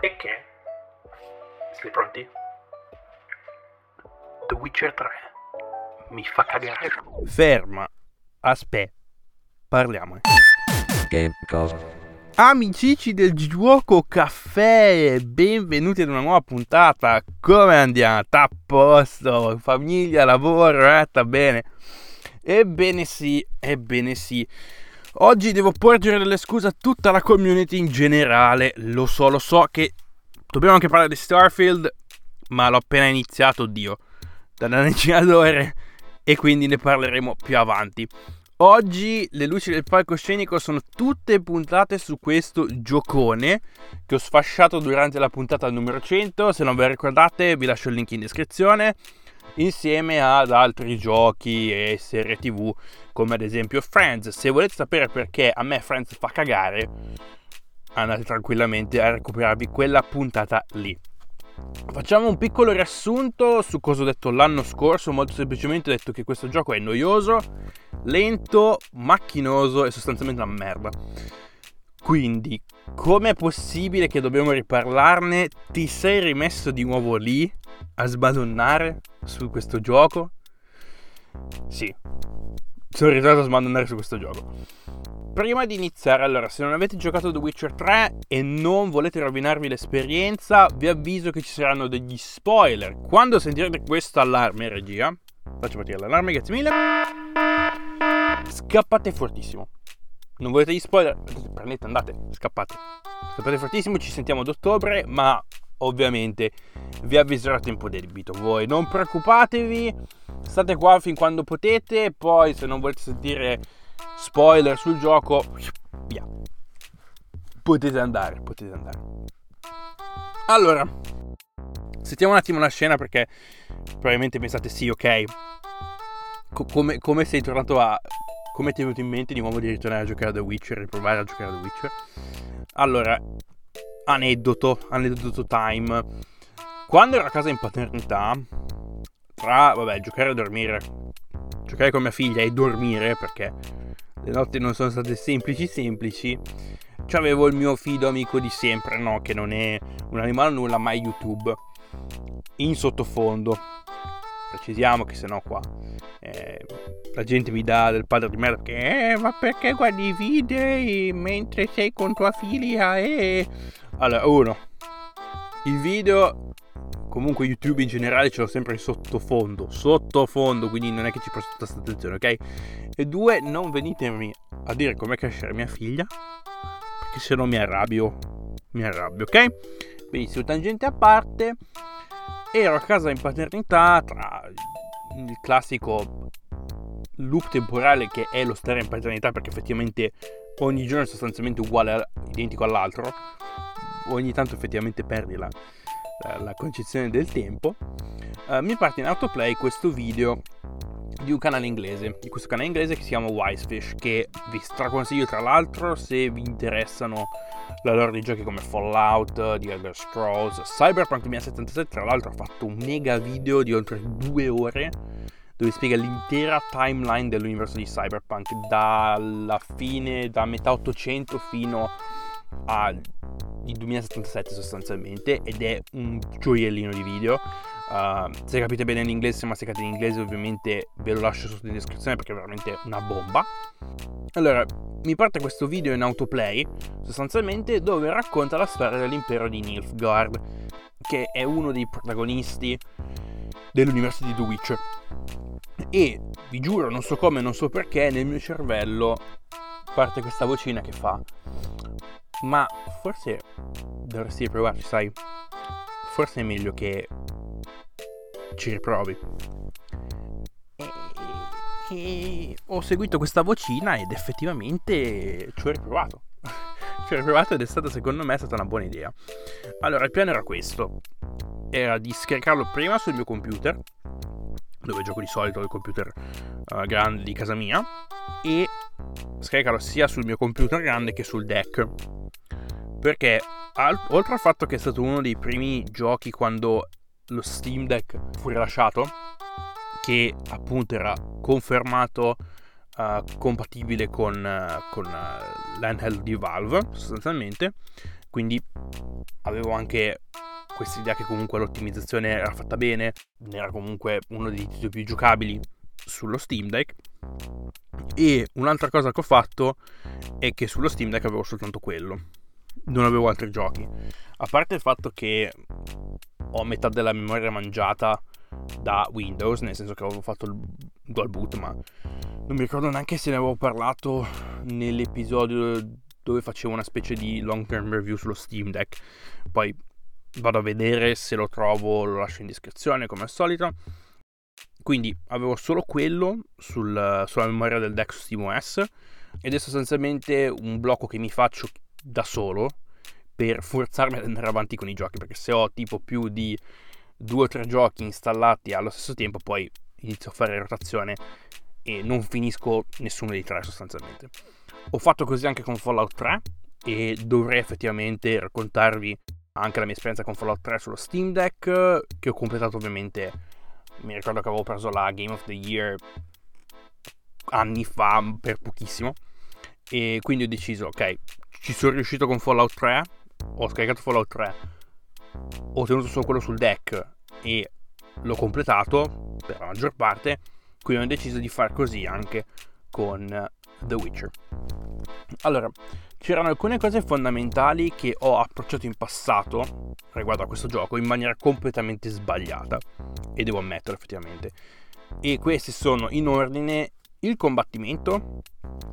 E che? Siete pronti? The Witcher 3 mi fa cagare. Ferma. Aspetta. Parliamo. Game Cast. Amici del gioco caffè, benvenuti ad una nuova puntata. Come andiamo? A posto? Famiglia, lavoro, eh? Sta bene? Ebbene sì, ebbene sì. Oggi devo porgere delle scuse a tutta la community in generale. Lo so, lo so che dobbiamo anche parlare di Starfield, ma l'ho appena iniziato, Dio, da una decina d'ore e quindi ne parleremo più avanti. Oggi le luci del palcoscenico sono tutte puntate su questo giocone che ho sfasciato durante la puntata numero 100. Se non ve la ricordate, vi lascio il link in descrizione insieme ad altri giochi e serie tv come ad esempio Friends. Se volete sapere perché a me Friends fa cagare, andate tranquillamente a recuperarvi quella puntata lì. Facciamo un piccolo riassunto su cosa ho detto l'anno scorso, molto semplicemente ho detto che questo gioco è noioso, lento, macchinoso e sostanzialmente una merda. Quindi, com'è possibile che dobbiamo riparlarne? Ti sei rimesso di nuovo lì a sbadonnare su questo gioco? Sì, sono ritornato a sbadonnare su questo gioco. Prima di iniziare, allora, se non avete giocato The Witcher 3 e non volete rovinarvi l'esperienza, vi avviso che ci saranno degli spoiler. Quando sentirete questo allarme, regia, faccio partire l'allarme, grazie mille. Scappate fortissimo. Non volete gli spoiler? Prendete, andate, scappate. Scappate fortissimo, ci sentiamo ad ottobre, ma ovviamente vi avviserò a tempo debito. Voi non preoccupatevi, state qua fin quando potete, poi se non volete sentire spoiler sul gioco, via. Potete andare, potete andare. Allora, sentiamo un attimo la scena perché probabilmente pensate sì, ok. Co- come, come sei tornato a... Come ti è venuto in mente di nuovo di ritornare a giocare a The Witcher, riprovare a giocare a The Witcher? Allora, aneddoto, aneddoto time. Quando ero a casa in paternità, tra, vabbè, giocare a dormire, giocare con mia figlia e dormire, perché le notti non sono state semplici semplici, avevo il mio fido amico di sempre, no? Che non è un animale nulla, ma YouTube. In sottofondo. Precisiamo che se no qua eh, la gente mi dà del padre di merda perché eh, ma perché guardi i video mentre sei con tua figlia e... Allora, uno, il video comunque YouTube in generale ce l'ho sempre in sottofondo, sottofondo, quindi non è che ci presto tutta attenzione, ok? E due, non venitemi a dire come crescere mia figlia, perché se no mi arrabbio, mi arrabbio, ok? Benissimo, tangente a parte, ero a casa in paternità tra il classico loop temporale che è lo stare in paternità perché effettivamente ogni giorno è sostanzialmente uguale, identico all'altro, ogni tanto effettivamente perdi la, la, concezione del tempo, uh, mi parte in autoplay questo video di un canale inglese, di questo canale inglese che si chiama Wisefish, che vi straconsiglio tra l'altro se vi interessano la loro di giochi come Fallout, The Elder Scrolls, Cyberpunk 2077, tra l'altro ha fatto un mega video di oltre due ore dove spiega l'intera timeline dell'universo di Cyberpunk dalla fine, da metà 800 fino al 2077 sostanzialmente ed è un gioiellino di video Uh, se capite bene l'inglese, se masticate in inglese, ovviamente ve lo lascio sotto in descrizione perché è veramente una bomba. Allora, mi parte questo video in autoplay, sostanzialmente, dove racconta la storia dell'impero di Nilfgaard, che è uno dei protagonisti dell'universo di The Witcher. E vi giuro, non so come, non so perché, nel mio cervello parte questa vocina che fa. Ma forse dovresti provarci, sai? Forse è meglio che ci riprovi. E, e ho seguito questa vocina ed effettivamente ci ho riprovato. Ci ho riprovato ed è stata secondo me stata una buona idea. Allora, il piano era questo. Era di scaricarlo prima sul mio computer, dove gioco di solito il computer uh, grande di casa mia, e scaricarlo sia sul mio computer grande che sul deck. Perché al- oltre al fatto che è stato uno dei primi giochi quando lo Steam Deck fu rilasciato, che appunto era confermato uh, compatibile con, uh, con uh, l'handheld di Valve, sostanzialmente. quindi avevo anche questa idea che comunque l'ottimizzazione era fatta bene, era comunque uno dei titoli più giocabili sullo Steam Deck. E un'altra cosa che ho fatto è che sullo Steam Deck avevo soltanto quello, non avevo altri giochi. A parte il fatto che ho metà della memoria mangiata da Windows, nel senso che avevo fatto il dual boot, ma non mi ricordo neanche se ne avevo parlato nell'episodio dove facevo una specie di long term review sullo Steam Deck. Poi vado a vedere se lo trovo, lo lascio in descrizione come al solito. Quindi avevo solo quello sul, sulla memoria del deck su SteamOS ed è sostanzialmente un blocco che mi faccio da solo per forzarmi ad andare avanti con i giochi perché se ho tipo più di due o tre giochi installati allo stesso tempo poi inizio a fare rotazione e non finisco nessuno dei tre sostanzialmente. Ho fatto così anche con Fallout 3 e dovrei effettivamente raccontarvi anche la mia esperienza con Fallout 3 sullo Steam Deck che ho completato ovviamente mi ricordo che avevo preso la Game of the Year anni fa per pochissimo e quindi ho deciso ok ci sono riuscito con Fallout 3 ho scaricato Fallout 3 ho tenuto solo quello sul deck e l'ho completato per la maggior parte quindi ho deciso di fare così anche con The Witcher allora c'erano alcune cose fondamentali che ho approcciato in passato riguardo a questo gioco in maniera completamente sbagliata e devo ammetterlo effettivamente e questi sono in ordine il combattimento,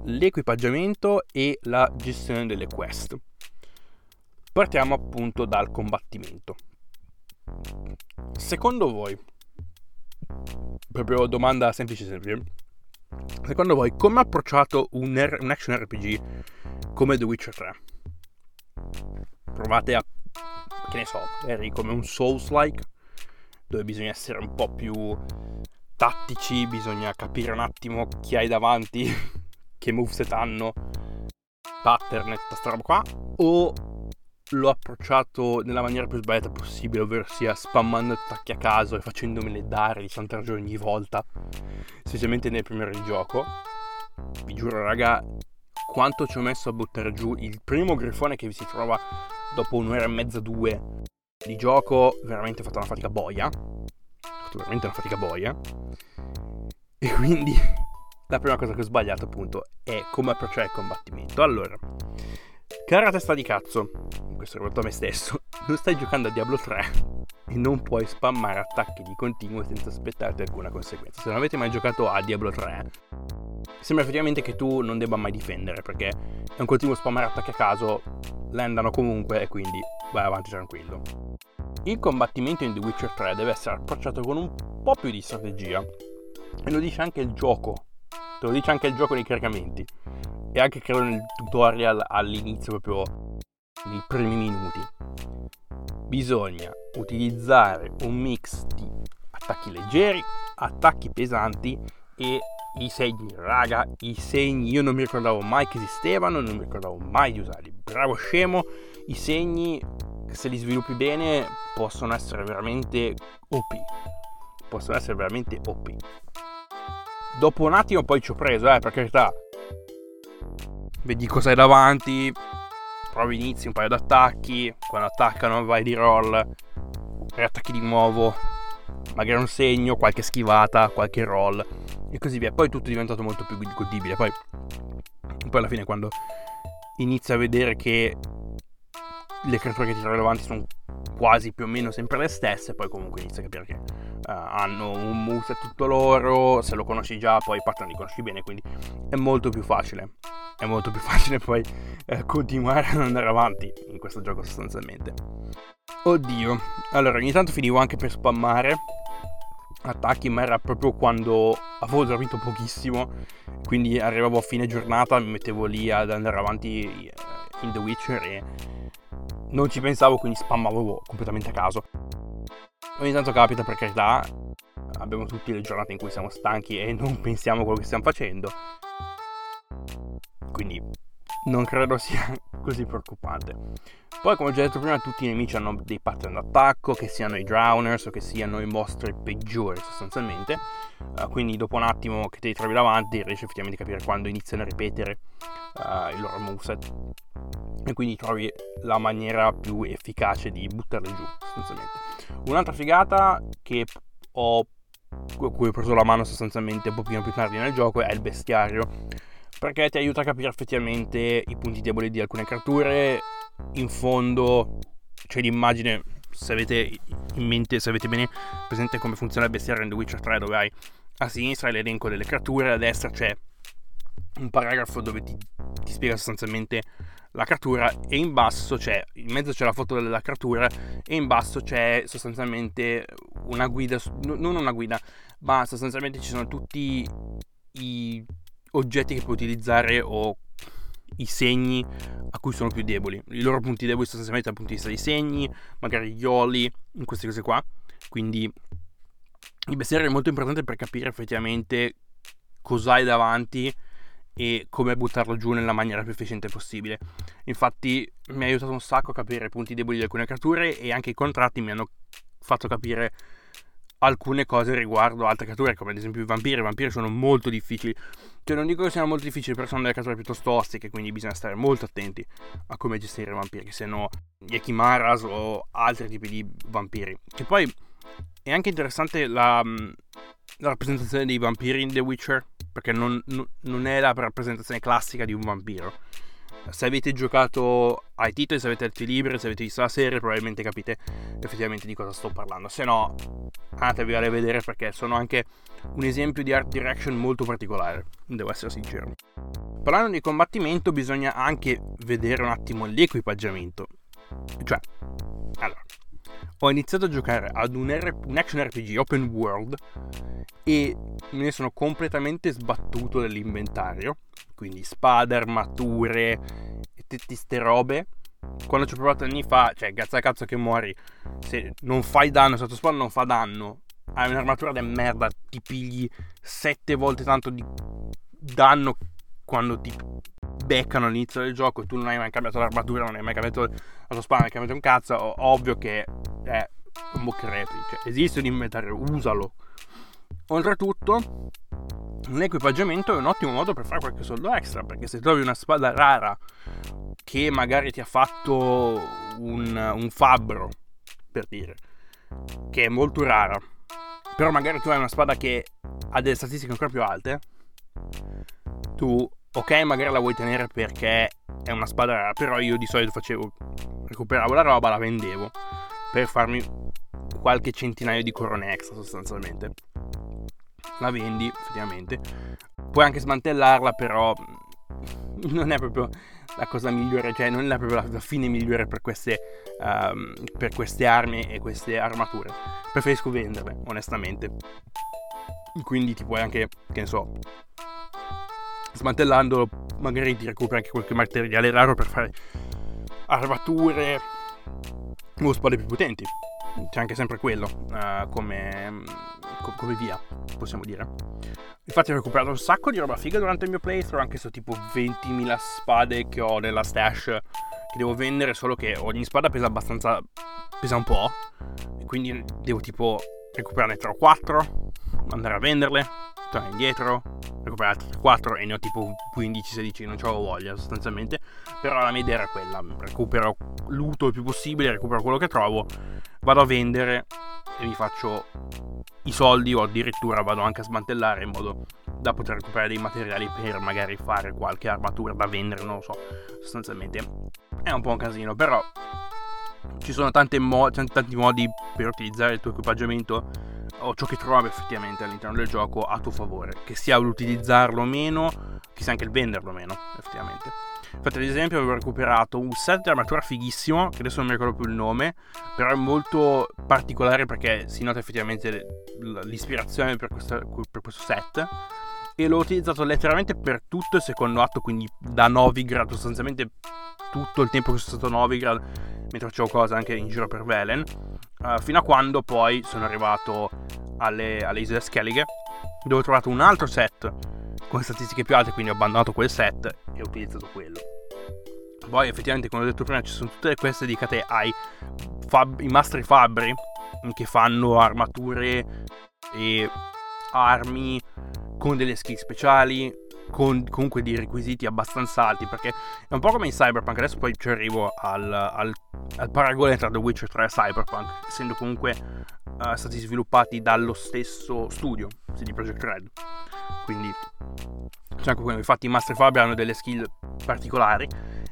l'equipaggiamento e la gestione delle quest. Partiamo appunto dal combattimento. Secondo voi, proprio domanda semplice semplice, secondo voi come ha approcciato un, R- un action RPG come The Witcher 3? Provate a, che ne so, magari come un Souls-like, dove bisogna essere un po' più tattici, bisogna capire un attimo chi hai davanti, che moveset hanno, pattern e tutta sta roba qua, o l'ho approcciato nella maniera più sbagliata possibile, ovvero sia spammando attacchi a caso e facendomele dare di santa ragione ogni volta, specialmente ore di gioco. Vi giuro, raga, quanto ci ho messo a buttare giù il primo grifone che vi si trova dopo un'ora e mezza, due di gioco, veramente ho fatto una fatica boia. Ho fatto veramente una fatica boia. E quindi la prima cosa che ho sbagliato appunto è come approcciare il combattimento. Allora, cara testa di cazzo, questo è rivolto a me stesso, non stai giocando a Diablo 3 e non puoi spammare attacchi di continuo senza aspettarti alcuna conseguenza. Se non avete mai giocato a Diablo 3, sembra effettivamente che tu non debba mai difendere perché è un continuo spammare attacchi a caso, landano comunque e quindi vai avanti tranquillo. Il combattimento in The Witcher 3 deve essere approcciato con un po' più di strategia e lo dice anche il gioco, te lo dice anche il gioco dei caricamenti e anche credo nel tutorial all'inizio proprio nei primi minuti. Bisogna utilizzare un mix di attacchi leggeri, attacchi pesanti e i segni, raga, i segni io non mi ricordavo mai che esistevano, non mi ricordavo mai di usarli. Bravo scemo, i segni se li sviluppi bene possono essere veramente OP. Possono essere veramente OP. Dopo un attimo poi ci ho preso, eh, per carità. Vedi cosa hai davanti, provi inizi un paio di attacchi, quando attaccano vai di roll, riattacchi di nuovo, magari un segno, qualche schivata, qualche roll e così via. Poi tutto è diventato molto più godibile. Poi, poi alla fine quando inizi a vedere che le creature che ti trovano davanti sono quasi più o meno sempre le stesse, poi comunque inizi a capire che uh, hanno un moveset tutto loro, se lo conosci già poi pattern li conosci bene, quindi è molto più facile. È molto più facile poi eh, continuare ad andare avanti in questo gioco sostanzialmente. Oddio, allora ogni tanto finivo anche per spammare attacchi, ma era proprio quando avevo dormito pochissimo, quindi arrivavo a fine giornata, mi mettevo lì ad andare avanti in The Witcher e non ci pensavo, quindi spammavo completamente a caso. Ogni tanto capita per carità, abbiamo tutte le giornate in cui siamo stanchi e non pensiamo a quello che stiamo facendo. Quindi non credo sia così preoccupante. Poi, come ho già detto prima, tutti i nemici hanno dei pattern d'attacco, che siano i drowners o che siano i mostri peggiori sostanzialmente. Uh, quindi dopo un attimo che te li trovi davanti riesci effettivamente a capire quando iniziano a ripetere uh, il loro moveset. E quindi trovi la maniera più efficace di buttarli giù sostanzialmente. Un'altra figata che ho cui ho preso la mano sostanzialmente un po' più tardi nel gioco è il bestiario perché ti aiuta a capire effettivamente i punti deboli di alcune creature. In fondo c'è l'immagine, se avete in mente, se avete bene presente come funziona il bestiario in The Witcher 3, dove hai a sinistra l'elenco delle creature, a destra c'è un paragrafo dove ti, ti spiega sostanzialmente la creatura e in basso c'è, in mezzo c'è la foto della creatura e in basso c'è sostanzialmente una guida, non una guida, ma sostanzialmente ci sono tutti i oggetti che puoi utilizzare o i segni a cui sono più deboli. I loro punti deboli sostanzialmente dal punto di vista dei segni, magari gli oli, queste cose qua. Quindi il bestiario è molto importante per capire effettivamente cosa hai davanti e come buttarlo giù nella maniera più efficiente possibile. Infatti mi ha aiutato un sacco a capire i punti deboli di alcune creature e anche i contratti mi hanno fatto capire alcune cose riguardo altre creature, come ad esempio i vampiri. I vampiri sono molto difficili. Cioè, non dico che siano molto difficili, però sono delle creature piuttosto ostiche, quindi bisogna stare molto attenti a come gestire i vampiri, siano gli Ekimaras o altri tipi di vampiri. Che poi è anche interessante la, la rappresentazione dei vampiri in The Witcher, perché non, non è la rappresentazione classica di un vampiro. Se avete giocato ai titoli, se avete altri libri, se avete visto la serie, probabilmente capite effettivamente di cosa sto parlando. Se no, andatevi a vedere perché sono anche un esempio di art direction molto particolare, devo essere sincero. Parlando di combattimento, bisogna anche vedere un attimo l'equipaggiamento. Cioè, allora, ho iniziato a giocare ad un, R- un, action RPG open world e me ne sono completamente sbattuto dell'inventario. Quindi spade, armature e tutte ste robe. Quando ci ho provato anni fa, cioè, cazzo a cazzo che muori. Se non fai danno, sotto spawn non fa danno. Hai un'armatura di merda, ti pigli sette volte tanto di danno quando ti beccano all'inizio del gioco e tu non hai mai cambiato l'armatura, non hai mai cambiato la tua spada, non hai cambiato un cazzo, ovvio che è un boccrepi. Cioè, esiste un inventario, usalo. Oltretutto, l'equipaggiamento è un ottimo modo per fare qualche soldo extra, perché se trovi una spada rara che magari ti ha fatto un, un fabbro, per dire, che è molto rara, però magari tu hai una spada che ha delle statistiche ancora più alte, tu ok, magari la vuoi tenere perché è una spada rara, però io di solito facevo, recuperavo la roba, la vendevo per farmi qualche centinaio di corone extra sostanzialmente. La vendi effettivamente, puoi anche smantellarla, però non è proprio la cosa migliore, cioè non è proprio la, la fine migliore per queste, um, per queste armi e queste armature. Preferisco venderle, onestamente. Quindi ti puoi anche, che ne so, smantellandolo magari ti recuperi anche qualche materiale raro per fare armature o spade più potenti. C'è anche sempre quello uh, come, co- come via, possiamo dire. Infatti ho recuperato un sacco di roba figa durante il mio playthrough, anche se ho tipo 20.000 spade che ho nella stash che devo vendere, solo che ogni spada pesa abbastanza... pesa un po', e quindi devo tipo recuperarne 3 o 4, andare a venderle, tornare indietro, recuperare 4 e ne ho tipo 15-16, non ho voglia sostanzialmente, però la mia idea era quella, recupero luto il più possibile, recupero quello che trovo, vado a vendere e mi faccio i soldi o addirittura vado anche a smantellare in modo da poter recuperare dei materiali per magari fare qualche armatura da vendere, non lo so, sostanzialmente è un po' un casino, però ci sono mo- tanti modi per utilizzare il tuo equipaggiamento o ciò che trovi effettivamente all'interno del gioco a tuo favore, che sia l'utilizzarlo o meno, che sia anche il venderlo o meno, effettivamente. Infatti, ad esempio, avevo recuperato un set di armatura fighissimo, che adesso non mi ricordo più il nome, però è molto particolare perché si nota effettivamente l'ispirazione per, questa, per questo set. E l'ho utilizzato letteralmente per tutto il secondo atto, quindi da Novigrad, sostanzialmente tutto il tempo che sono stato a Novigrad, mentre facevo cose anche in giro per Velen, uh, fino a quando poi sono arrivato alle, alle isole Skellige, dove ho trovato un altro set con statistiche più alte, quindi ho abbandonato quel set e ho utilizzato quello. Poi effettivamente, come ho detto prima, ci sono tutte queste dedicate ai fab- i mastri fabbri che fanno armature e armi con delle skill speciali, con comunque dei requisiti abbastanza alti, perché è un po' come in Cyberpunk, adesso poi ci arrivo al, al, al paragone tra The Witcher 3 e Cyberpunk, essendo comunque uh, stati sviluppati dallo stesso studio, CD Projekt Red. Quindi quello, infatti i Master Fabbri hanno delle skill particolari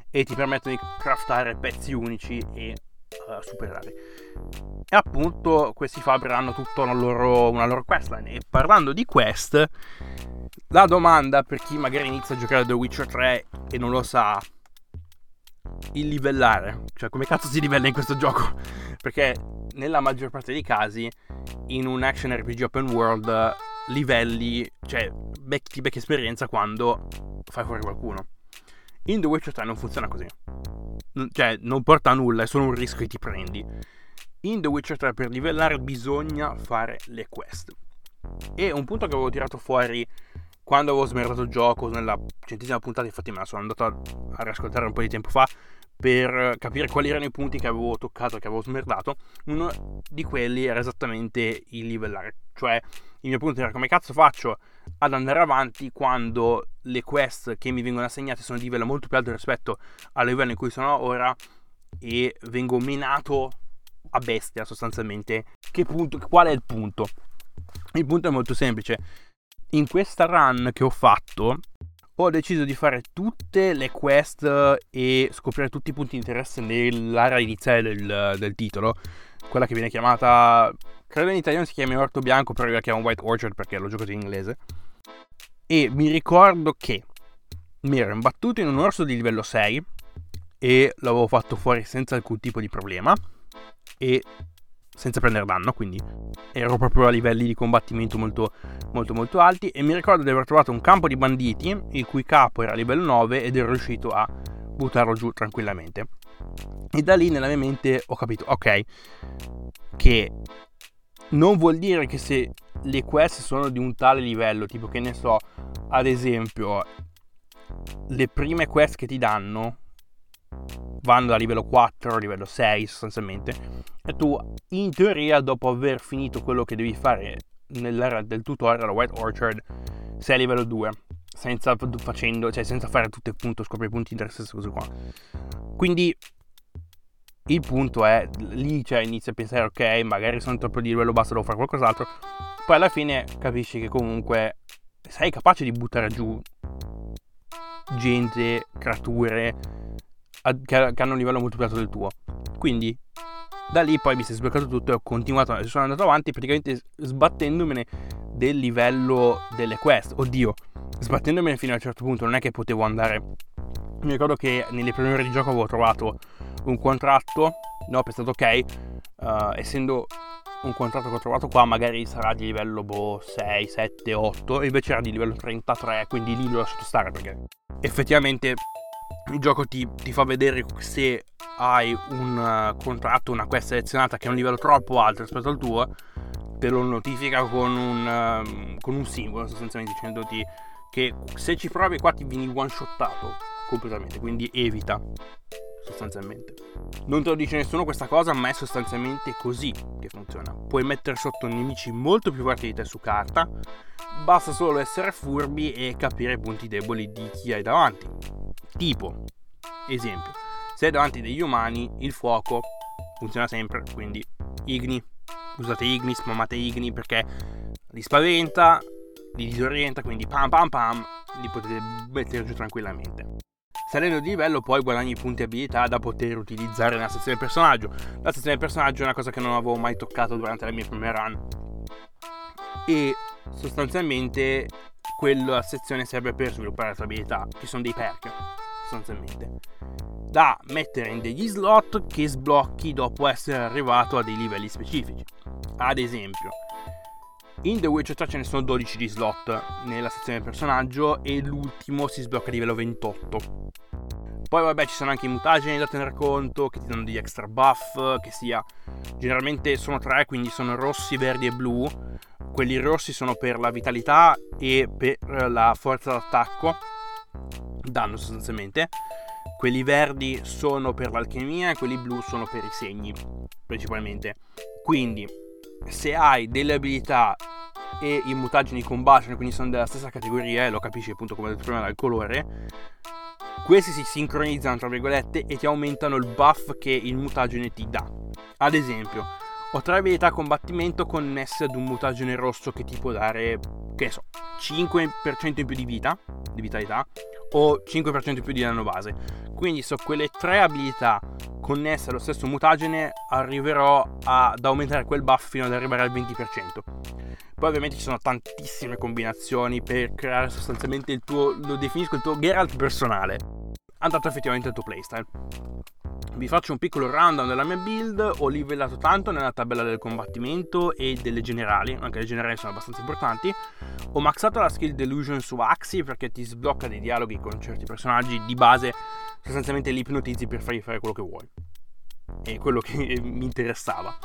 e ti permettono di craftare pezzi unici e uh, super rari. E appunto questi fabbri hanno tutta una loro, una loro questline. E parlando di quest, la domanda per chi magari inizia a giocare a The Witcher 3 e non lo sa, il livellare, cioè come cazzo si livella in questo gioco? Perché nella maggior parte dei casi in un action RPG open world livelli, cioè becchi, becchi esperienza quando fai fuori qualcuno. In The Witcher 3 non funziona così. Cioè, non porta a nulla, è solo un rischio che ti prendi. In The Witcher 3 per livellare bisogna fare le quest. E un punto che avevo tirato fuori quando avevo smerdato il gioco nella centesima puntata, infatti me la sono andato a, a riascoltare un po' di tempo fa per capire quali erano i punti che avevo toccato, che avevo smerdato. Uno di quelli era esattamente il livellare, cioè il mio punto era come cazzo faccio ad andare avanti quando le quest che mi vengono assegnate sono di livello molto più alto rispetto al livello in cui sono ora e vengo minato a bestia sostanzialmente. Che punto, qual è il punto? Il punto è molto semplice. In questa run che ho fatto ho deciso di fare tutte le quest e scoprire tutti i punti di interesse nell'area iniziale del, del titolo. Quella che viene chiamata, credo in italiano si chiami Orto Bianco, però io la chiamo White Orchard perché l'ho giocato in inglese. E mi ricordo che mi ero imbattuto in un orso di livello 6 e l'avevo fatto fuori senza alcun tipo di problema e senza prendere danno, quindi ero proprio a livelli di combattimento molto molto molto alti e mi ricordo di aver trovato un campo di banditi il cui capo era a livello 9 ed ero riuscito a buttarlo giù tranquillamente. E da lì nella mia mente ho capito, ok, che non vuol dire che se le quest sono di un tale livello, tipo che ne so, ad esempio, le prime quest che ti danno vanno da livello 4 a livello 6 sostanzialmente e tu in teoria dopo aver finito quello che devi fare nell'area del tutorial White Orchard sei a livello 2 senza, facendo, cioè senza fare tutte appunto scoprire punti interessanti cose qua. Quindi il punto è lì cioè, inizi a pensare ok magari sono troppo di livello basso devo fare qualcos'altro poi alla fine capisci che comunque sei capace di buttare giù gente, creature che hanno un livello molto più alto del tuo. Quindi da lì poi mi si è sbloccato tutto e ho continuato, sono andato avanti praticamente sbattendomene del livello delle quest. Oddio, sbattendomene fino a un certo punto, non è che potevo andare. Mi ricordo che nelle prime ore di gioco avevo trovato un contratto, no, ho pensato ok, uh, essendo un contratto che ho trovato qua magari sarà di livello boh, 6, 7, 8 e invece era di livello 33 quindi lì l'ho lasciato stare perché effettivamente il gioco ti, ti fa vedere se hai un uh, contratto, una quest selezionata che è un livello troppo alto rispetto al tuo, te lo notifica con un, uh, con un simbolo sostanzialmente dicendoti che se ci provi qua ti vieni one shottato completamente, quindi evita sostanzialmente. Non te lo dice nessuno questa cosa, ma è sostanzialmente così che funziona. Puoi mettere sotto nemici molto più forti di te su carta, basta solo essere furbi e capire i punti deboli di chi hai davanti. Tipo, esempio, se hai davanti degli umani, il fuoco funziona sempre, quindi Igni, usate Igni, spamate Igni perché li spaventa, li disorienta, quindi pam pam pam, li potete mettere giù tranquillamente. Salendo di livello poi guadagni punti abilità da poter utilizzare nella sezione personaggio. La sezione personaggio è una cosa che non avevo mai toccato durante la mia prima run. E sostanzialmente quella sezione serve per sviluppare le tue abilità, che sono dei perk, sostanzialmente. Da mettere in degli slot che sblocchi dopo essere arrivato a dei livelli specifici. Ad esempio, in The Witcher 3 ce ne sono 12 di slot nella sezione personaggio e l'ultimo si sblocca a livello 28. Poi vabbè ci sono anche i mutageni da tener conto che ti danno degli extra buff, che sia generalmente sono tre, quindi sono rossi, verdi e blu. Quelli rossi sono per la vitalità e per la forza d'attacco, danno sostanzialmente. quelli verdi sono per l'alchimia e quelli blu sono per i segni, principalmente. Quindi, se hai delle abilità e i mutageni combaciano, quindi sono della stessa categoria, e lo capisci appunto come ho detto prima dal colore, questi si sincronizzano tra virgolette e ti aumentano il buff che il mutagene ti dà. Ad esempio, ho tre abilità combattimento connesse ad un mutagene rosso che ti può dare, che so, 5% in più di vita, di vitalità, o 5% in più di danno base. Quindi su quelle tre abilità connesse allo stesso mutagene arriverò ad aumentare quel buff fino ad arrivare al 20%. Poi ovviamente ci sono tantissime combinazioni per creare sostanzialmente il tuo, lo definisco il tuo Geralt personale. Andato effettivamente al tuo playstyle. Vi faccio un piccolo rundown della mia build, ho livellato tanto nella tabella del combattimento e delle generali, anche le generali sono abbastanza importanti. Ho maxato la skill Delusion su Axi perché ti sblocca dei dialoghi con certi personaggi di base, sostanzialmente li ipnotizzi per fargli fare quello che vuoi. E quello che mi interessava.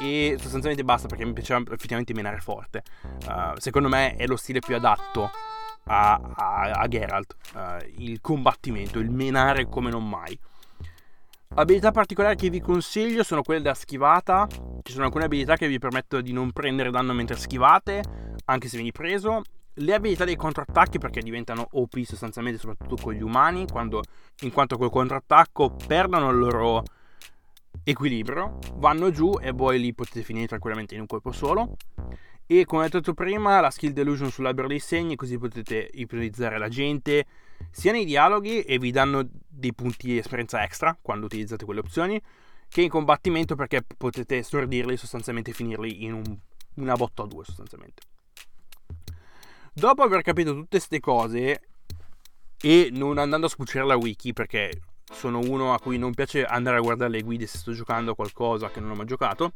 E sostanzialmente basta perché mi piaceva effettivamente menare forte. Uh, secondo me è lo stile più adatto a, a, a Geralt, uh, il combattimento, il menare come non mai. Abilità particolari che vi consiglio sono quelle da schivata. Ci sono alcune abilità che vi permettono di non prendere danno mentre schivate, anche se vieni preso. Le abilità dei contrattacchi perché diventano OP sostanzialmente, soprattutto con gli umani, quando, in quanto col contrattacco perdono il loro equilibrio, vanno giù e voi li potete finire tranquillamente in un colpo solo. E come ho detto prima, la skill delusion sull'albero dei segni, così potete ipnotizzare la gente sia nei dialoghi e vi danno dei punti di esperienza extra quando utilizzate quelle opzioni, che in combattimento perché potete stordirli sostanzialmente finirli in un, una botta o due sostanzialmente. Dopo aver capito tutte queste cose e non andando a spucciare la wiki perché sono uno a cui non piace andare a guardare le guide se sto giocando a qualcosa che non ho mai giocato,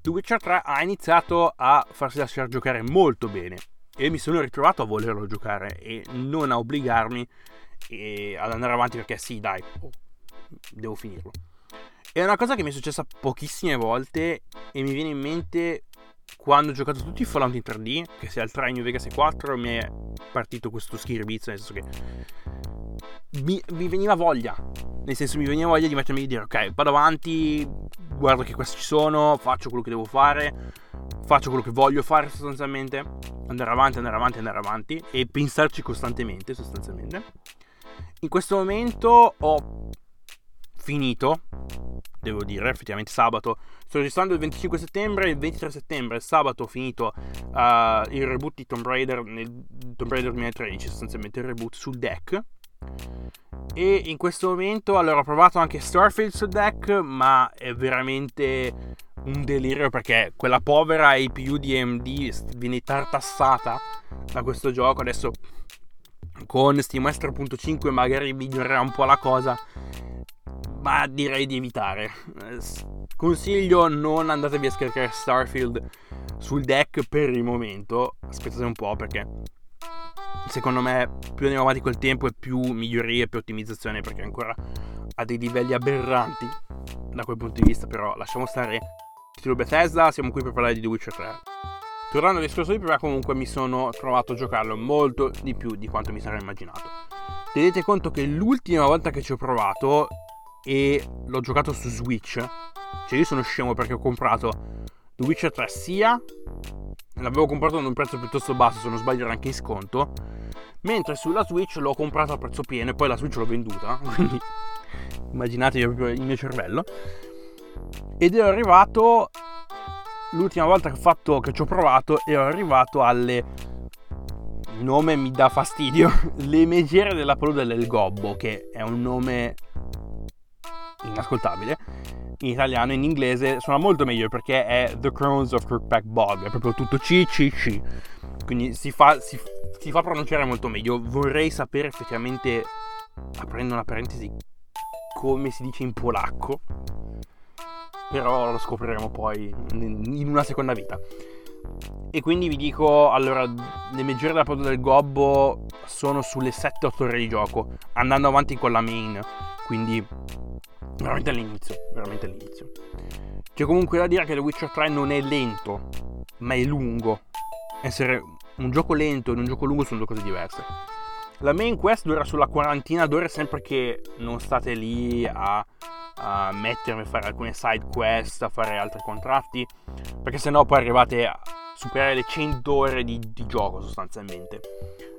The Witcher 3 ha iniziato a farsi lasciare giocare molto bene e mi sono ritrovato a volerlo giocare e non a obbligarmi ad andare avanti perché sì, dai, oh, devo finirlo. È una cosa che mi è successa pochissime volte e mi viene in mente quando ho giocato tutti i Fallout in 3D, che sia il 3, New Vegas e 4, mi è partito questo schirbizzo, nel senso che mi, mi, veniva voglia, nel senso mi veniva voglia di mettermi e dire ok, vado avanti, guardo che questi ci sono, faccio quello che devo fare, faccio quello che voglio fare sostanzialmente, andare avanti, andare avanti, andare avanti e pensarci costantemente sostanzialmente. In questo momento ho finito, devo dire, effettivamente sabato. Sto registrando il 25 settembre, il 23 settembre, sabato ho finito uh, il reboot di Tomb Raider, nel Tomb Raider 2013, sostanzialmente il reboot sul deck. E in questo momento, allora ho provato anche Starfield sul deck, ma è veramente un delirio perché quella povera APU di AMD viene tartassata da questo gioco. Adesso con SteamOS 3.5 magari migliorerà un po' la cosa ma direi di evitare. Consiglio non andatevi a scaricare Starfield sul deck per il momento. Aspettate un po' perché secondo me più andiamo avanti col tempo e più migliorie, più ottimizzazione perché ancora ha dei livelli aberranti da quel punto di vista, però lasciamo stare titolo Bethesda, siamo qui per parlare di The Witcher 3. Tornando al discorso di prima, comunque mi sono trovato a giocarlo molto di più di quanto mi sarei immaginato. Tenete conto che l'ultima volta che ci ho provato e l'ho giocato su Switch. Cioè io sono scemo perché ho comprato The Witcher 3 sia l'avevo comprato ad un prezzo piuttosto basso, se non sbaglio era anche in sconto, mentre sulla Switch l'ho comprato a prezzo pieno e poi la Switch l'ho venduta, quindi immaginatevi proprio il mio cervello. Ed ero arrivato l'ultima volta che ho fatto che ci ho provato ero arrivato alle il nome mi dà fastidio le megere della palude del gobbo che è un nome inascoltabile in italiano, in inglese suona molto meglio perché è The Crones of Crookback Bog, è proprio tutto C, C, C. Quindi si fa, si, si fa pronunciare molto meglio. Vorrei sapere effettivamente, aprendo una parentesi, come si dice in polacco. Però lo scopriremo poi in una seconda vita. E quindi vi dico, allora, le meggiore della porta del gobbo sono sulle 7-8 ore di gioco, andando avanti con la main. Quindi veramente all'inizio, veramente all'inizio. C'è comunque da dire che The Witcher 3 non è lento, ma è lungo. Essere un gioco lento e un gioco lungo sono due cose diverse. La main quest dura sulla quarantina d'ore sempre che non state lì a, a mettervi a fare alcune side quest, a fare altri contratti, perché sennò poi arrivate a superare le 100 ore di, di gioco sostanzialmente.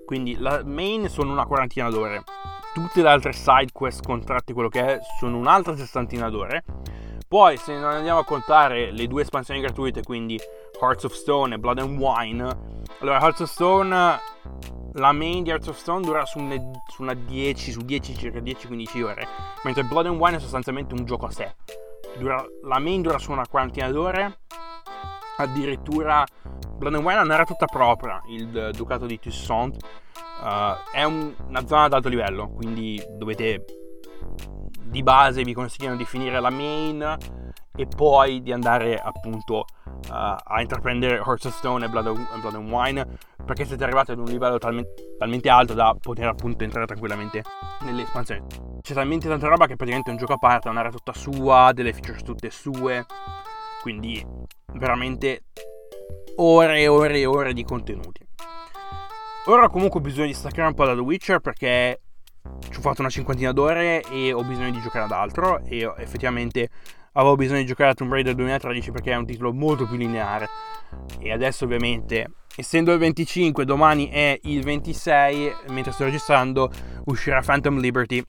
Quindi la main sono una quarantina d'ore, tutte le altre side quest, contratti, quello che è, sono un'altra sessantina d'ore. Poi se non andiamo a contare le due espansioni gratuite, quindi Hearts of Stone e Blood and Wine, allora Hearts of Stone, la main di Hearts of Stone dura su, une, su una 10, su 10 circa 10-15 ore, mentre Blood and Wine è sostanzialmente un gioco a sé. Dura, la main dura su una quarantina d'ore, addirittura Blood and Wine non era tutta propria, il ducato di Toussaint uh, è un, una zona ad alto livello, quindi dovete di base vi consigliano di finire la main e poi di andare appunto uh, a intraprendere Hearts of Stone e Blood, and, Blood and Wine perché siete arrivati ad un livello talmente, talmente, alto da poter appunto entrare tranquillamente nelle espansioni. C'è talmente tanta roba che praticamente è un gioco a parte, ha un'area tutta sua, delle features tutte sue, quindi veramente ore e ore e ore di contenuti. Ora comunque ho bisogno di staccare un po' da The Witcher perché ci ho fatto una cinquantina d'ore e ho bisogno di giocare ad altro e effettivamente avevo bisogno di giocare a Tomb Raider 2013 perché è un titolo molto più lineare e adesso ovviamente essendo il 25 domani è il 26 mentre sto registrando uscirà Phantom Liberty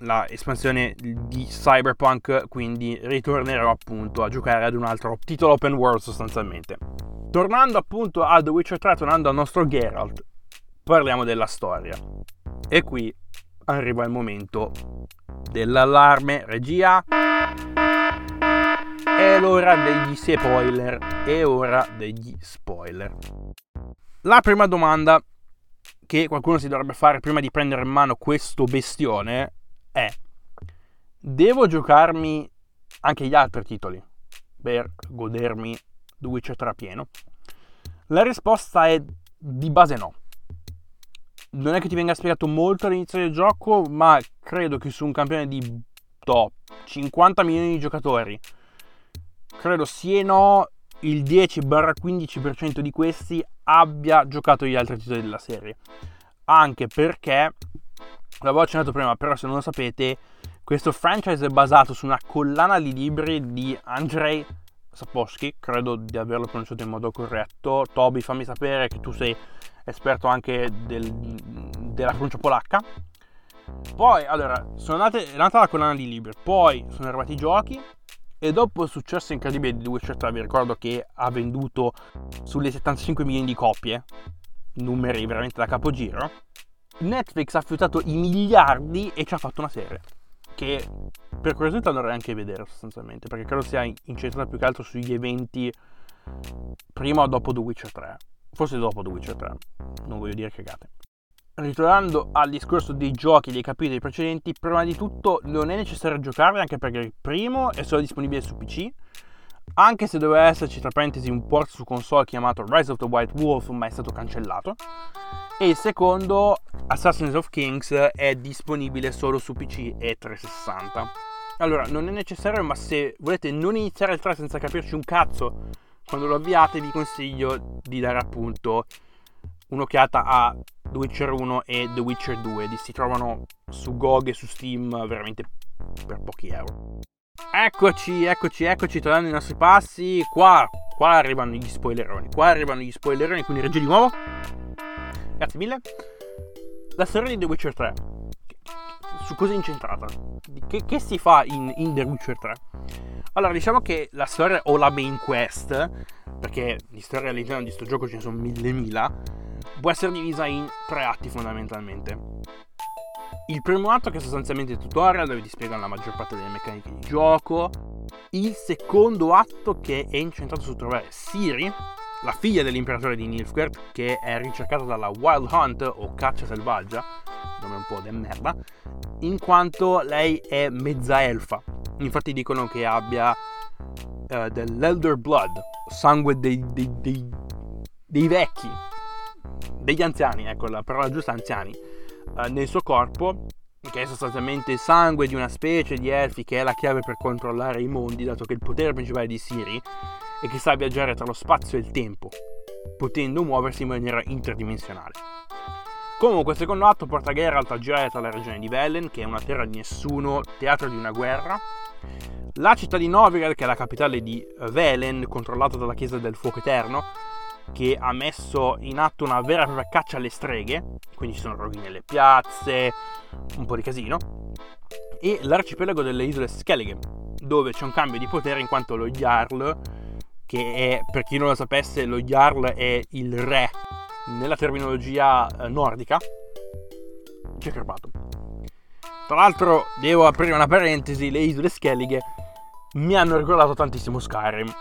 la espansione di Cyberpunk quindi ritornerò appunto a giocare ad un altro titolo open world sostanzialmente tornando appunto a The Witcher 3 tornando al nostro Geralt parliamo della storia e qui arriva il momento dell'allarme regia è l'ora degli spoiler. È ora degli spoiler. La prima domanda che qualcuno si dovrebbe fare prima di prendere in mano questo bestione è: devo giocarmi anche gli altri titoli per godermi The Witcher 3 pieno? La risposta è di base no. Non è che ti venga spiegato molto all'inizio del gioco, ma credo che su un campione di top 50 milioni di giocatori credo sì e no, il 10-15% di questi abbia giocato gli altri titoli della serie. Anche perché, l'avevo accennato prima, però se non lo sapete, questo franchise è basato su una collana di libri di Andrzej Sapolsky, credo di averlo pronunciato in modo corretto. Toby, fammi sapere che tu sei esperto anche del, della pronuncia polacca. Poi, allora, sono nate, è nata la collana di libri, poi sono arrivati i giochi, e dopo il successo incredibile di The Witcher 3, vi ricordo che ha venduto sulle 75 milioni di copie, numeri veramente da capogiro, Netflix ha affiutato i miliardi e ci ha fatto una serie. Che per curiosità dovrei anche vedere sostanzialmente, perché credo sia incentrata più che altro sugli eventi prima o dopo The Witcher 3. Forse dopo The Witcher 3, non voglio dire cagate ritornando al discorso dei giochi dei capitoli precedenti, prima di tutto non è necessario giocarli anche perché il primo è solo disponibile su PC, anche se doveva esserci tra parentesi un port su console chiamato Rise of the White Wolf, ma è stato cancellato. E il secondo, Assassins of Kings, è disponibile solo su PC e 360. Allora, non è necessario, ma se volete non iniziare il 3 senza capirci un cazzo, quando lo avviate vi consiglio di dare appunto un'occhiata a The Witcher 1 e The Witcher 2. Si trovano su GOG e su Steam veramente per pochi euro. Eccoci, eccoci, eccoci, tornando ai nostri passi. Qua, qua arrivano gli spoileroni. Qua arrivano gli spoileroni, quindi reggio di nuovo. Grazie mille. La storia di The Witcher 3. Su cosa è incentrata? Che, che si fa in, in The Witcher 3? Allora, diciamo che la storia o la main quest, perché di storie all'interno di questo gioco ce ne sono mille mila, può essere divisa in tre atti fondamentalmente. Il primo atto che è sostanzialmente il tutorial dove ti spiegano la maggior parte delle meccaniche di gioco. Il secondo atto che è incentrato su trovare Siri, la figlia dell'imperatore di Nilfgaard, che è ricercata dalla Wild Hunt o caccia selvaggia, nome un po' de merda, in quanto lei è mezza elfa. Infatti dicono che abbia uh, dell'Elder Blood, sangue dei, dei, dei, dei vecchi, degli anziani, ecco la parola giusta, anziani, eh, nel suo corpo, che è sostanzialmente il sangue di una specie di elfi che è la chiave per controllare i mondi, dato che il potere principale di Siri è che sa viaggiare tra lo spazio e il tempo, potendo muoversi in maniera interdimensionale. Comunque, secondo atto porta Geralt a girare tra la regione di Velen, che è una terra di nessuno, teatro di una guerra. La città di Novigrad, che è la capitale di Velen, controllata dalla Chiesa del Fuoco Eterno, che ha messo in atto una vera e propria caccia alle streghe, quindi ci sono rovine nelle piazze, un po' di casino, e l'arcipelago delle isole Skellige, dove c'è un cambio di potere in quanto lo Jarl, che è, per chi non lo sapesse, lo Jarl è il re nella terminologia eh, nordica, ci è crepato. Tra l'altro, devo aprire una parentesi, le isole Skellige mi hanno ricordato tantissimo Skyrim.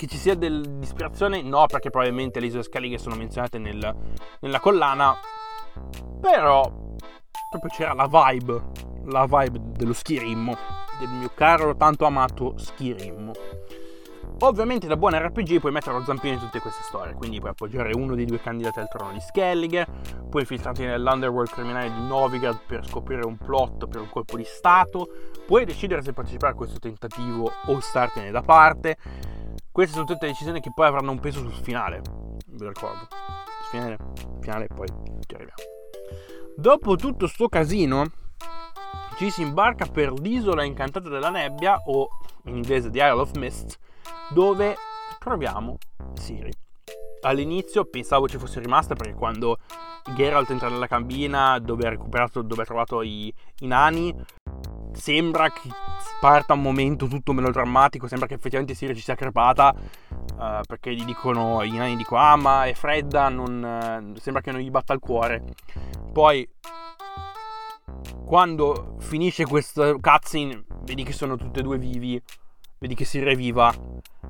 Che ci sia dell'ispirazione, no, perché probabilmente le isole Skellige sono menzionate nel, nella collana, però proprio c'era la vibe, la vibe dello Skyrim, del mio caro tanto amato Skyrim. Ovviamente da buon RPG puoi mettere lo zampino in tutte queste storie, quindi puoi appoggiare uno dei due candidati al trono di Skellige, puoi infiltrarti nell'underworld criminale di Novigrad per scoprire un plot per un colpo di stato, puoi decidere se partecipare a questo tentativo o startene da parte. Queste sono tutte decisioni che poi avranno un peso sul finale, lo ricordo. Finale, finale poi ci arriviamo. Dopo tutto sto casino, ci si imbarca per l'isola incantata della nebbia, o in inglese The Isle of Mist, dove troviamo Siri. All'inizio pensavo ci fosse rimasta perché quando Geralt entra nella cabina dove ha recuperato, dove ha trovato i, i nani, sembra che parta un momento tutto melodrammatico, sembra che effettivamente Siri ci sia crepata uh, perché gli dicono, i nani dicono ah ma è fredda, non, uh, sembra che non gli batta il cuore. Poi quando finisce questo cutscene vedi che sono tutti e due vivi vedi che si reviva,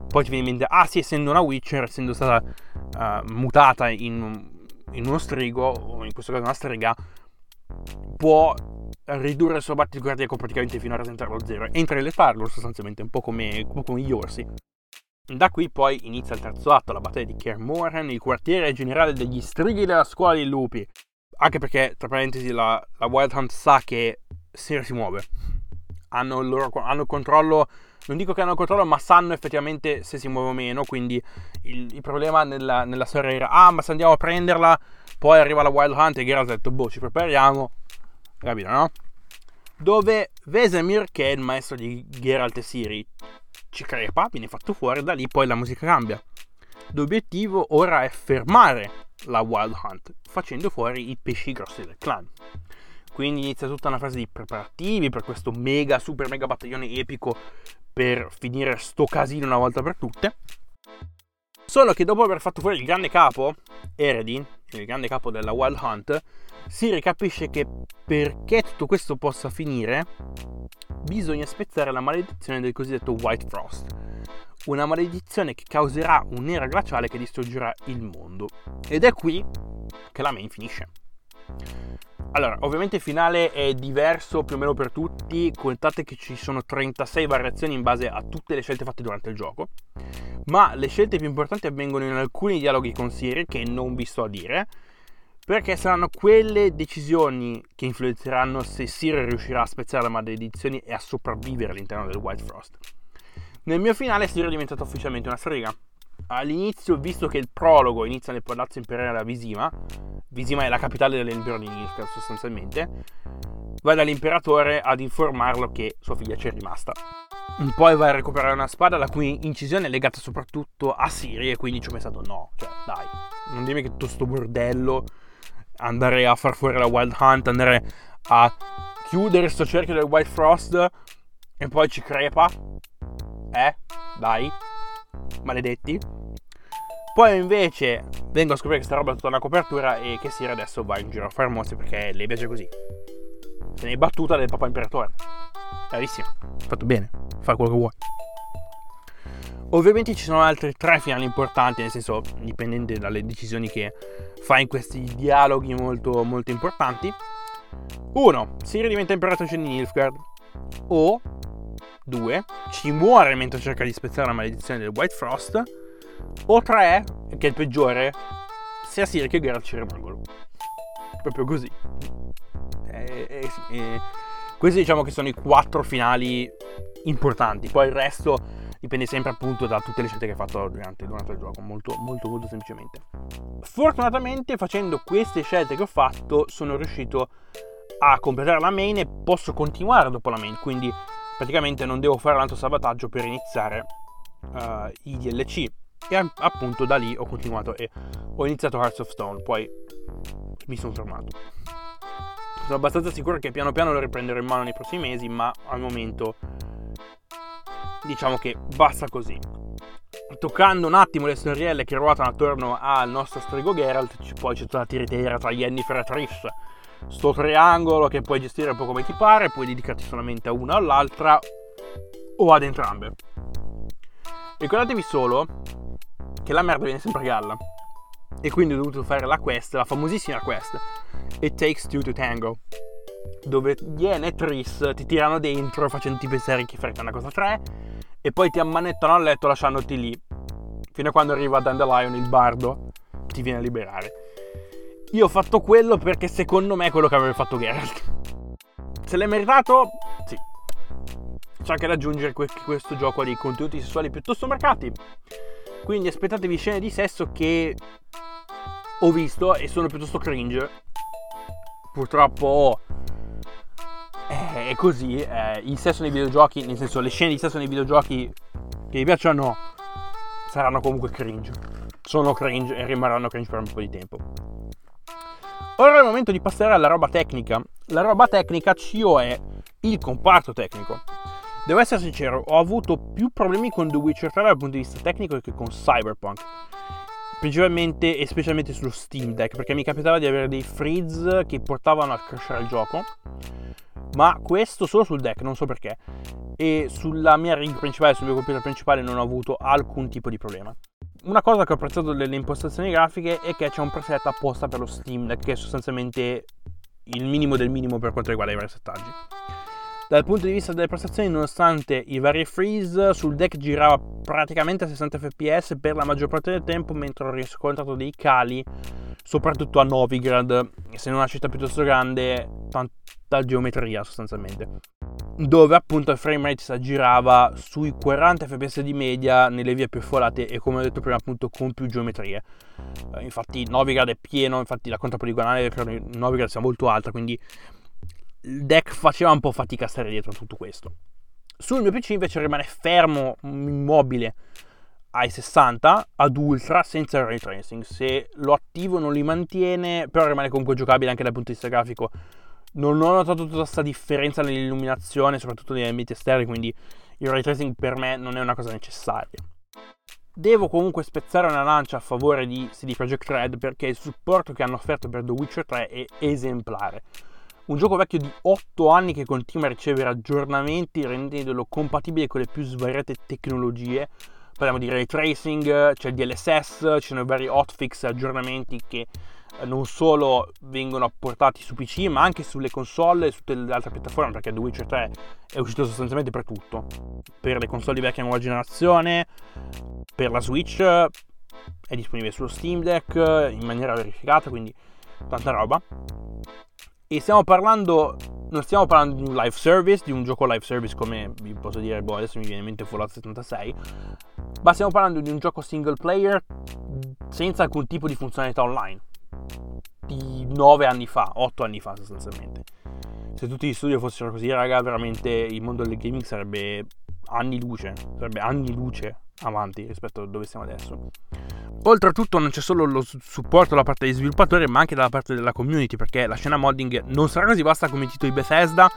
poi ti viene in mente, ah sì, essendo una Witcher, essendo stata uh, mutata in, in, uno strigo, o in questo caso una strega, può ridurre il suo battito cardiaco praticamente fino a rasentarlo a zero. Entra nelle farlo sostanzialmente, un po' come, come gli orsi. Da qui poi inizia il terzo atto, la battaglia di Kaer il quartiere generale degli strighi della scuola dei lupi. Anche perché, tra parentesi, la, la Wild Hunt sa che Sir si muove. Hanno loro hanno controllo non dico che hanno controllo, ma sanno effettivamente se si muove o meno. Quindi il, il problema nella, nella, storia era: ah, ma se andiamo a prenderla, poi arriva la Wild Hunt e Geralt ha detto: boh, ci prepariamo. Capito, no? Dove Vesemir, che è il maestro di Geralt e Siri, ci crepa, viene fatto fuori, da lì poi la musica cambia. L'obiettivo ora è fermare la Wild Hunt, facendo fuori i pesci grossi del clan. Quindi inizia tutta una fase di preparativi per questo mega, super mega battaglione epico per finire sto casino una volta per tutte. Solo che dopo aver fatto fuori il grande capo, Eredin, il grande capo della Wild Hunt, si ricapisce che perché tutto questo possa finire, bisogna spezzare la maledizione del cosiddetto White Frost. Una maledizione che causerà un'era glaciale che distruggerà il mondo. Ed è qui che la main finisce. Allora, ovviamente il finale è diverso più o meno per tutti, contate che ci sono 36 variazioni in base a tutte le scelte fatte durante il gioco, ma le scelte più importanti avvengono in alcuni dialoghi con Siri che non vi sto a dire, perché saranno quelle decisioni che influenzeranno se Siri riuscirà a spezzare le maledizioni e a sopravvivere all'interno del White Frost. Nel mio finale Siri è diventata ufficialmente una strega, all'inizio, visto che il prologo inizia nel palazzo imperiale a Visima, Visima è la capitale dell'impero di Nilfgaard sostanzialmente, va dall'imperatore ad informarlo che sua figlia c'è rimasta. Poi va a recuperare una spada la cui incisione è legata soprattutto a Siri e quindi ci ho pensato no, cioè dai, non dimmi che tutto sto bordello, andare a far fuori la Wild Hunt, andare a chiudere sto cerchio del White Frost e poi ci crepa. Eh, dai, maledetti. Poi invece vengo a scoprire che sta roba è tutta una copertura e che Siri adesso va in giro a fare mostre perché le piace così. Se ne è battuta del papà imperatore. Bravissimo, fatto bene, fai quello che vuoi. Ovviamente ci sono altri tre finali importanti, nel senso dipendente dalle decisioni che fa in questi dialoghi molto, molto importanti. Uno, Siri diventa imperatrice di Nilfgaard. O 2. Ci muore mentre cerca di spezzare la maledizione del White Frost. O 3, che è il peggiore, sia Geralt ci rimangono. Proprio così. E, e, e, questi diciamo che sono i quattro finali importanti. Poi il resto dipende sempre appunto da tutte le scelte che hai fatto durante, durante il gioco, molto molto molto semplicemente. Fortunatamente facendo queste scelte che ho fatto sono riuscito a completare la main e posso continuare dopo la main, quindi praticamente non devo fare un altro salvataggio per iniziare uh, i DLC. E appunto da lì ho continuato e ho iniziato Hearts of Stone, poi mi sono fermato. Sono abbastanza sicuro che piano piano lo riprenderò in mano nei prossimi mesi, ma al momento diciamo che basta così. Toccando un attimo le storielle che ruotano attorno al nostro strigo Geralt, poi c'è tutta la tiritera tra Yennefer e Triss. Sto triangolo che puoi gestire un po' come ti pare, puoi dedicarti solamente a una o all'altra o ad entrambe. Ricordatevi solo che la merda viene sempre a galla. E quindi ho dovuto fare la quest, la famosissima quest, It Takes Two to Tango, dove Yen e Triss ti tirano dentro facendoti pensare che farete una cosa tre e poi ti ammanettano a letto lasciandoti lì, fino a quando arriva Dandelion, il bardo, ti viene a liberare. Io ho fatto quello perché secondo me è quello che avrebbe fatto Geralt. Se l'hai meritato? Sì. C'è anche da aggiungere che questo gioco ha dei contenuti sessuali piuttosto marcati. Quindi aspettatevi scene di sesso che ho visto e sono piuttosto cringe. Purtroppo è così. Eh, il sesso nei videogiochi, nel senso le scene di sesso nei videogiochi che mi piacciono saranno comunque cringe. Sono cringe e rimarranno cringe per un po' di tempo. Ora è il momento di passare alla roba tecnica. La roba tecnica CIO è il comparto tecnico. Devo essere sincero, ho avuto più problemi con The Witcher 3 dal punto di vista tecnico che con Cyberpunk. Principalmente e specialmente sullo Steam Deck, perché mi capitava di avere dei freeze che portavano a crashare il gioco. Ma questo solo sul deck, non so perché. E sulla mia rig principale, sul mio computer principale, non ho avuto alcun tipo di problema. Una cosa che ho apprezzato delle impostazioni grafiche è che c'è un preset apposta per lo Steam Deck, che è sostanzialmente il minimo del minimo per quanto riguarda i vari settaggi. Dal punto di vista delle prestazioni, nonostante i vari freeze, sul deck girava praticamente a 60 fps per la maggior parte del tempo, mentre ho riscontrato dei cali, soprattutto a Novigrad, essendo una città piuttosto grande, tanta geometria sostanzialmente. Dove appunto il frame rate si aggirava sui 40 fps di media nelle vie più folate e come ho detto prima appunto con più geometrie. Eh, infatti Novigrad è pieno, infatti la conta poligonale per Novigrad sia molto alta, quindi il deck faceva un po' fatica a stare dietro a tutto questo. Sul mio PC invece rimane fermo, immobile ai 60 ad ultra senza ray tracing. Se lo attivo non li mantiene, però rimane comunque giocabile anche dal punto di vista grafico. Non ho notato tutta questa differenza nell'illuminazione, soprattutto negli ambienti esterni, quindi il ray tracing per me non è una cosa necessaria. Devo comunque spezzare una lancia a favore di CD Projekt Red perché il supporto che hanno offerto per The Witcher 3 è esemplare un gioco vecchio di 8 anni che continua a ricevere aggiornamenti rendendolo compatibile con le più svariate tecnologie. Parliamo di ray tracing, c'è il DLSS, ci sono vari hotfix, aggiornamenti che eh, non solo vengono apportati su PC ma anche sulle console e su tutte le altre piattaforme perché The Witcher 3 è uscito sostanzialmente per tutto per le console di vecchia nuova generazione per la Switch è disponibile sullo Steam Deck in maniera verificata quindi tanta roba e stiamo parlando, non stiamo parlando di un live service, di un gioco live service come vi posso dire, boh, adesso mi viene in mente Fallout 76, ma stiamo parlando di un gioco single player senza alcun tipo di funzionalità online. Di 9 anni fa, 8 anni fa sostanzialmente. Se tutti gli studio fossero così, raga, veramente il mondo del gaming sarebbe anni luce, sarebbe anni luce avanti rispetto a dove siamo adesso. Oltretutto non c'è solo lo supporto da parte degli sviluppatori, ma anche dalla parte della community, perché la scena modding non sarà così vasta come i titoli Bethesda,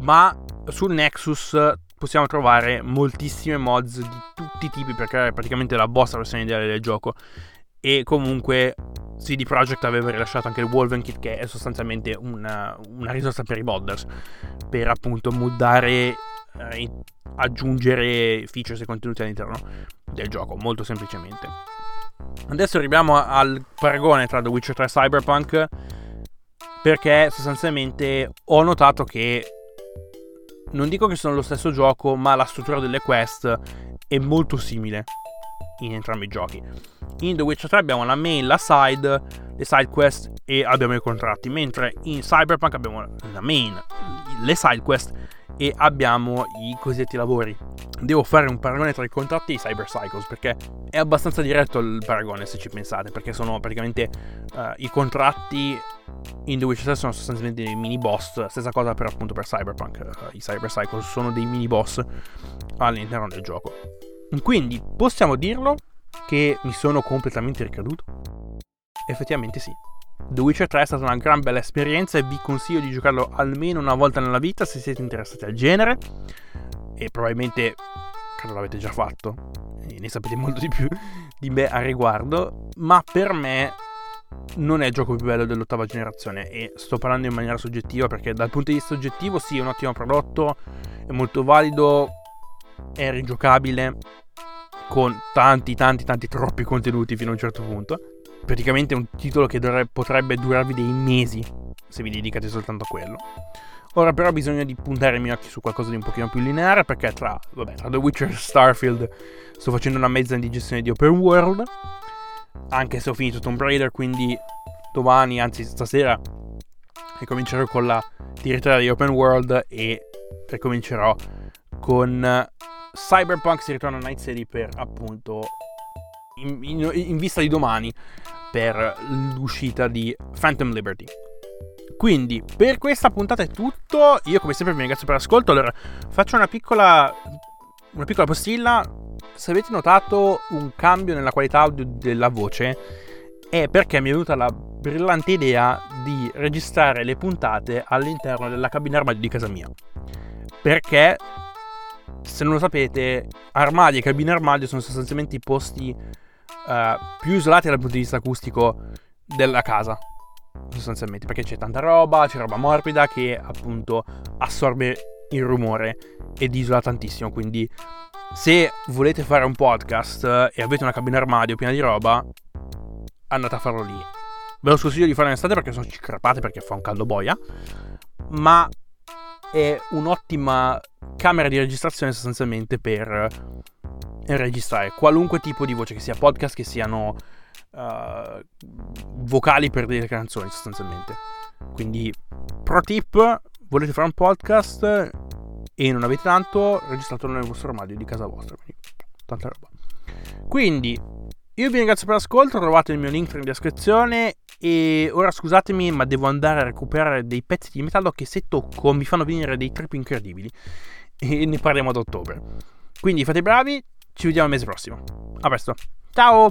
ma sul Nexus possiamo trovare moltissime mods di tutti i tipi per creare praticamente la vostra versione ideale del gioco. E comunque CD Projekt aveva rilasciato anche il Wolven Kit, che è sostanzialmente una, una risorsa per i modders, per appunto moddare eh, aggiungere features e contenuti all'interno del gioco, molto semplicemente. Adesso arriviamo al paragone tra The Witcher 3 e Cyberpunk perché sostanzialmente ho notato che non dico che sono lo stesso gioco, ma la struttura delle quest è molto simile in entrambi i giochi. In The Witcher 3 abbiamo la main, la side, le side quest e abbiamo i contratti, mentre in Cyberpunk abbiamo la main, le side quest e abbiamo i cosiddetti lavori. Devo fare un paragone tra i contratti e i Cyber Cycles perché è abbastanza diretto il paragone se ci pensate, perché sono praticamente uh, i contratti in The Witcher 3 sono sostanzialmente dei mini boss, stessa cosa per appunto per Cyberpunk, uh, i Cyber Cycles sono dei mini boss all'interno del gioco. Quindi possiamo dirlo che mi sono completamente ricaduto? Effettivamente sì. The Witcher 3 è stata una gran bella esperienza e vi consiglio di giocarlo almeno una volta nella vita se siete interessati al genere. E probabilmente credo l'avete già fatto e ne sapete molto di più di me a riguardo, ma per me non è il gioco più bello dell'ottava generazione e sto parlando in maniera soggettiva perché dal punto di vista oggettivo sì è un ottimo prodotto, è molto valido, è rigiocabile con tanti tanti tanti troppi contenuti fino a un certo punto praticamente un titolo che dovrebbe, potrebbe durarvi dei mesi se vi dedicate soltanto a quello. Ora però ho bisogno di puntare i miei occhi su qualcosa di un pochino più lineare perché tra, vabbè, tra The Witcher e Starfield sto facendo una mezza indigestione di open world, anche se ho finito Tomb Raider, quindi domani, anzi stasera, ricomincerò con la direttiva di open world e ricomincerò con Cyberpunk si ritorna a Night City per appunto in, in, in vista di domani per l'uscita di Phantom Liberty. Quindi, per questa puntata è tutto. Io, come sempre, vi ringrazio per l'ascolto. Allora, faccio una piccola, una piccola postilla. Se avete notato un cambio nella qualità audio della voce, è perché mi è venuta la brillante idea di registrare le puntate all'interno della cabina armadio di casa mia. Perché, se non lo sapete, armadi e cabine armadio sono sostanzialmente i posti uh, più isolati dal punto di vista acustico della casa. Sostanzialmente, perché c'è tanta roba, c'è roba morbida che appunto assorbe il rumore ed isola tantissimo. Quindi, se volete fare un podcast e avete una cabina armadio piena di roba, andate a farlo lì. Ve lo sconsiglio di farlo in estate perché sono crepate perché fa un caldo boia. Ma è un'ottima camera di registrazione sostanzialmente per e registrare qualunque tipo di voce, che sia podcast, che siano uh, vocali per delle canzoni sostanzialmente. Quindi, pro tip, volete fare un podcast e non avete tanto, registratelo nel vostro armadio di casa vostra. Quindi, tanta roba. Quindi, io vi ringrazio per l'ascolto, trovate il mio link in descrizione e ora scusatemi ma devo andare a recuperare dei pezzi di metallo che se tocco mi fanno venire dei trip incredibili e ne parliamo ad ottobre. Quindi fate bravi, ci vediamo il mese prossimo. A presto. Ciao!